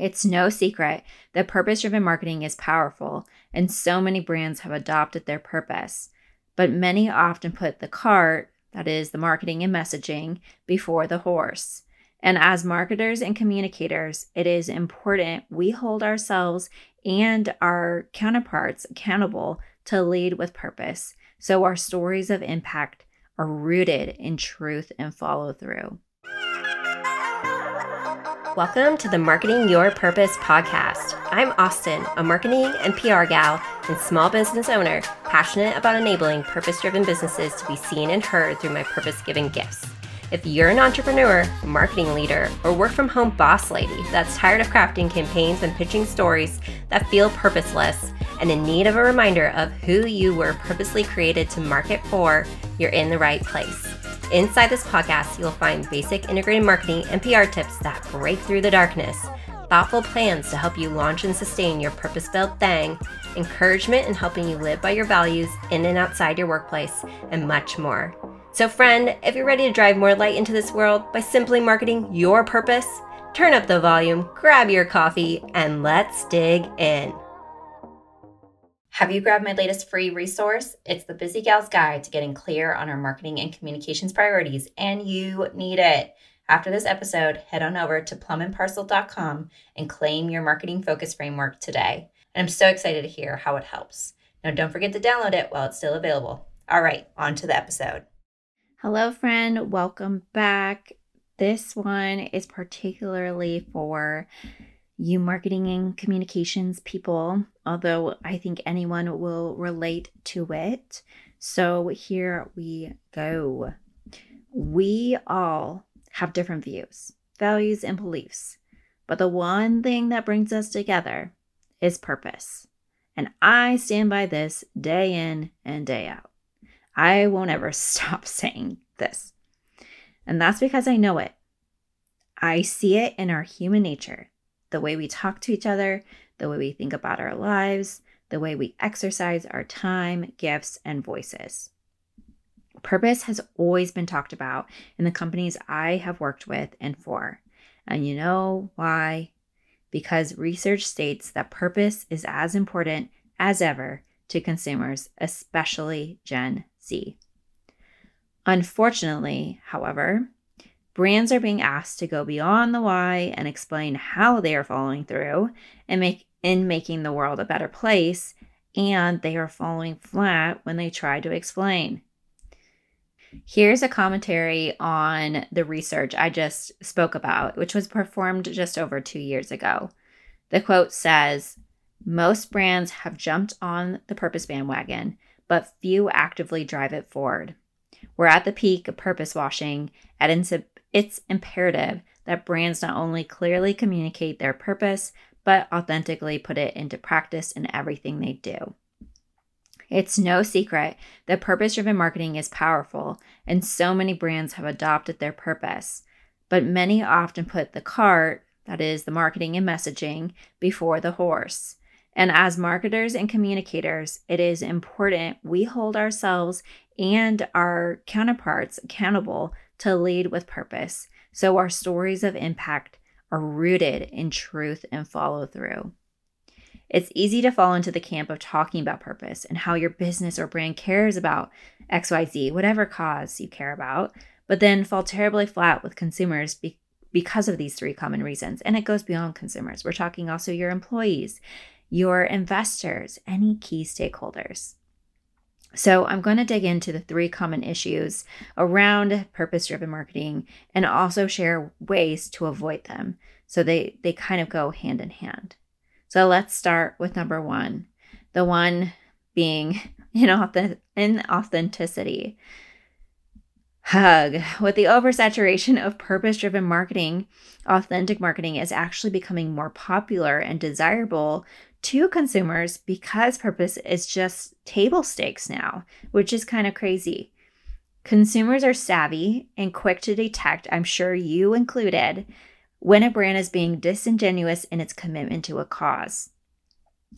It's no secret that purpose driven marketing is powerful, and so many brands have adopted their purpose. But many often put the cart, that is, the marketing and messaging, before the horse. And as marketers and communicators, it is important we hold ourselves and our counterparts accountable to lead with purpose so our stories of impact are rooted in truth and follow through. Welcome to the Marketing Your Purpose podcast. I'm Austin, a marketing and PR gal and small business owner, passionate about enabling purpose driven businesses to be seen and heard through my purpose given gifts. If you're an entrepreneur, marketing leader, or work from home boss lady that's tired of crafting campaigns and pitching stories that feel purposeless and in need of a reminder of who you were purposely created to market for, you're in the right place. Inside this podcast, you'll find basic integrated marketing and PR tips that break through the darkness, thoughtful plans to help you launch and sustain your purpose built thing, encouragement in helping you live by your values in and outside your workplace, and much more. So, friend, if you're ready to drive more light into this world by simply marketing your purpose, turn up the volume, grab your coffee, and let's dig in. Have you grabbed my latest free resource? It's the Busy Gal's Guide to Getting Clear on Our Marketing and Communications Priorities, and you need it. After this episode, head on over to plumandparcel.com and claim your marketing focus framework today. And I'm so excited to hear how it helps. Now, don't forget to download it while it's still available. All right, on to the episode. Hello, friend. Welcome back. This one is particularly for you marketing and communications people, although I think anyone will relate to it. So here we go. We all have different views, values, and beliefs, but the one thing that brings us together is purpose. And I stand by this day in and day out. I won't ever stop saying this. And that's because I know it. I see it in our human nature the way we talk to each other, the way we think about our lives, the way we exercise our time, gifts, and voices. Purpose has always been talked about in the companies I have worked with and for. And you know why? Because research states that purpose is as important as ever to consumers, especially Gen Z. Unfortunately, however, Brands are being asked to go beyond the why and explain how they are following through and make in making the world a better place, and they are falling flat when they try to explain. Here's a commentary on the research I just spoke about, which was performed just over two years ago. The quote says Most brands have jumped on the purpose bandwagon, but few actively drive it forward. We're at the peak of purpose washing, and it's imperative that brands not only clearly communicate their purpose, but authentically put it into practice in everything they do. It's no secret that purpose driven marketing is powerful, and so many brands have adopted their purpose. But many often put the cart, that is, the marketing and messaging, before the horse. And as marketers and communicators, it is important we hold ourselves and our counterparts accountable to lead with purpose so our stories of impact are rooted in truth and follow through. It's easy to fall into the camp of talking about purpose and how your business or brand cares about XYZ, whatever cause you care about, but then fall terribly flat with consumers be- because of these three common reasons. And it goes beyond consumers. We're talking also your employees, your investors, any key stakeholders. So, I'm going to dig into the three common issues around purpose driven marketing and also share ways to avoid them. So, they, they kind of go hand in hand. So, let's start with number one the one being inauthenticity. Hug. With the oversaturation of purpose driven marketing, authentic marketing is actually becoming more popular and desirable to consumers because purpose is just table stakes now, which is kind of crazy. Consumers are savvy and quick to detect, I'm sure you included, when a brand is being disingenuous in its commitment to a cause.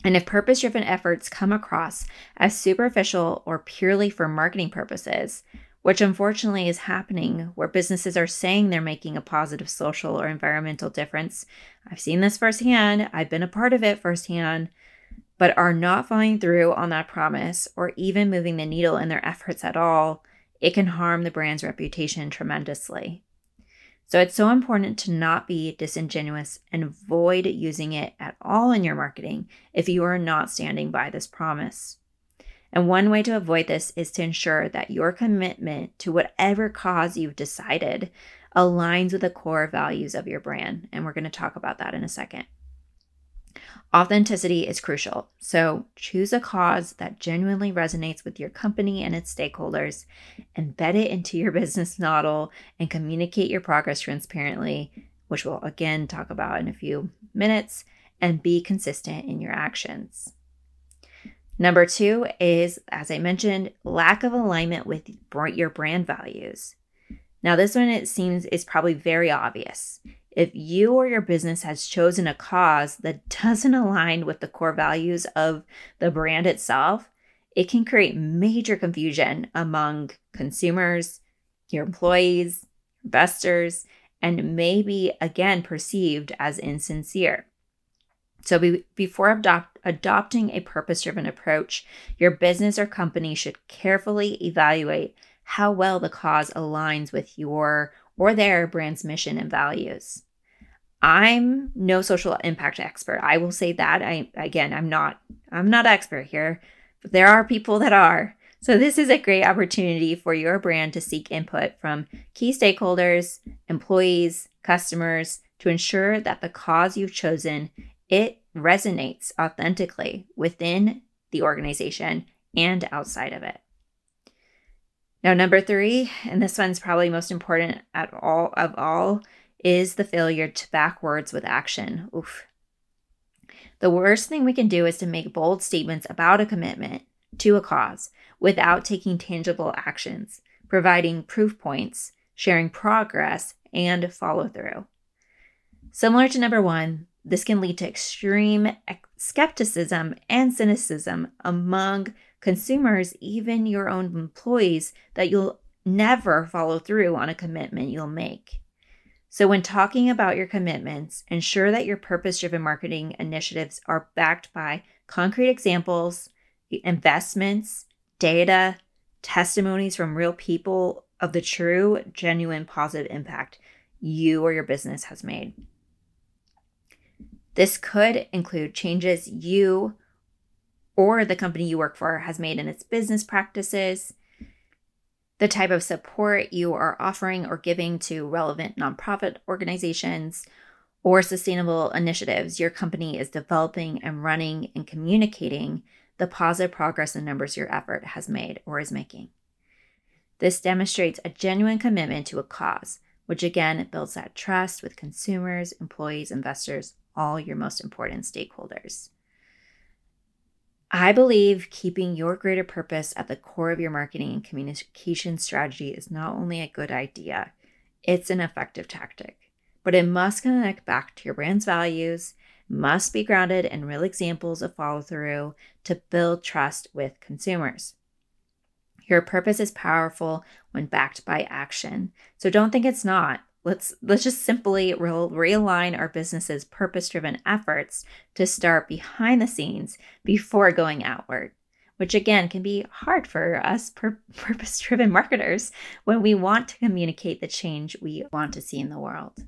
And if purpose driven efforts come across as superficial or purely for marketing purposes, which unfortunately is happening where businesses are saying they're making a positive social or environmental difference. I've seen this firsthand, I've been a part of it firsthand, but are not following through on that promise or even moving the needle in their efforts at all, it can harm the brand's reputation tremendously. So it's so important to not be disingenuous and avoid using it at all in your marketing if you are not standing by this promise. And one way to avoid this is to ensure that your commitment to whatever cause you've decided aligns with the core values of your brand. And we're going to talk about that in a second. Authenticity is crucial. So choose a cause that genuinely resonates with your company and its stakeholders, embed it into your business model, and communicate your progress transparently, which we'll again talk about in a few minutes, and be consistent in your actions. Number two is, as I mentioned, lack of alignment with your brand values. Now, this one it seems is probably very obvious. If you or your business has chosen a cause that doesn't align with the core values of the brand itself, it can create major confusion among consumers, your employees, investors, and may be again perceived as insincere. So, be, before adopt, adopting a purpose driven approach, your business or company should carefully evaluate how well the cause aligns with your or their brand's mission and values. I'm no social impact expert. I will say that. I again, I'm not I'm not expert here, but there are people that are. So this is a great opportunity for your brand to seek input from key stakeholders, employees, customers to ensure that the cause you've chosen it resonates authentically within the organization and outside of it. Now, number three, and this one's probably most important at all of all, is the failure to back words with action. Oof. The worst thing we can do is to make bold statements about a commitment to a cause without taking tangible actions, providing proof points, sharing progress, and follow through. Similar to number one, this can lead to extreme skepticism and cynicism among consumers, even your own employees, that you'll never follow through on a commitment you'll make. So, when talking about your commitments, ensure that your purpose driven marketing initiatives are backed by concrete examples, investments, data, testimonies from real people of the true, genuine, positive impact you or your business has made. This could include changes you or the company you work for has made in its business practices, the type of support you are offering or giving to relevant nonprofit organizations, or sustainable initiatives your company is developing and running and communicating the positive progress and numbers your effort has made or is making. This demonstrates a genuine commitment to a cause, which again builds that trust with consumers, employees, investors, all your most important stakeholders. I believe keeping your greater purpose at the core of your marketing and communication strategy is not only a good idea, it's an effective tactic. But it must connect back to your brand's values, must be grounded in real examples of follow through to build trust with consumers. Your purpose is powerful when backed by action. So don't think it's not. Let's let's just simply re- realign our business's purpose-driven efforts to start behind the scenes before going outward, which again can be hard for us pur- purpose-driven marketers when we want to communicate the change we want to see in the world.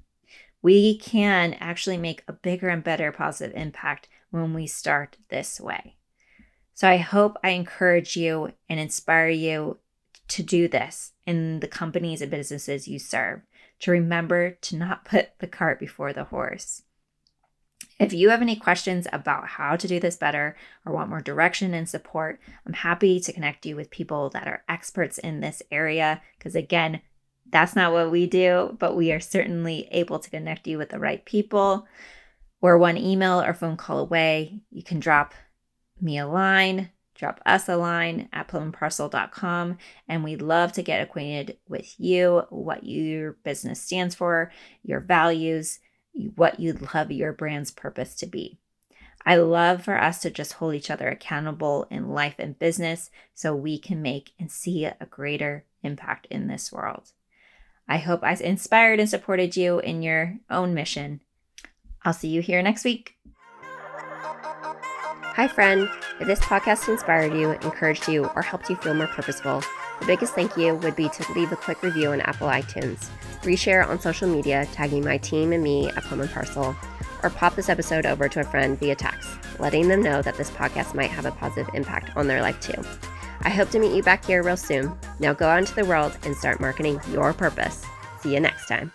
We can actually make a bigger and better positive impact when we start this way. So I hope I encourage you and inspire you to do this in the companies and businesses you serve to remember to not put the cart before the horse. If you have any questions about how to do this better or want more direction and support, I'm happy to connect you with people that are experts in this area. Because again, that's not what we do, but we are certainly able to connect you with the right people. We're one email or phone call away. You can drop me a line, drop us a line at plumandparcel.com and we'd love to get acquainted with you, what your business stands for, your values, what you'd love your brand's purpose to be. I love for us to just hold each other accountable in life and business so we can make and see a greater impact in this world. I hope I inspired and supported you in your own mission. I'll see you here next week. Hi, friend. If this podcast inspired you, encouraged you, or helped you feel more purposeful, the biggest thank you would be to leave a quick review on Apple iTunes, reshare on social media, tagging my team and me at Plum and Parcel, or pop this episode over to a friend via text, letting them know that this podcast might have a positive impact on their life too. I hope to meet you back here real soon. Now go out into the world and start marketing your purpose. See you next time.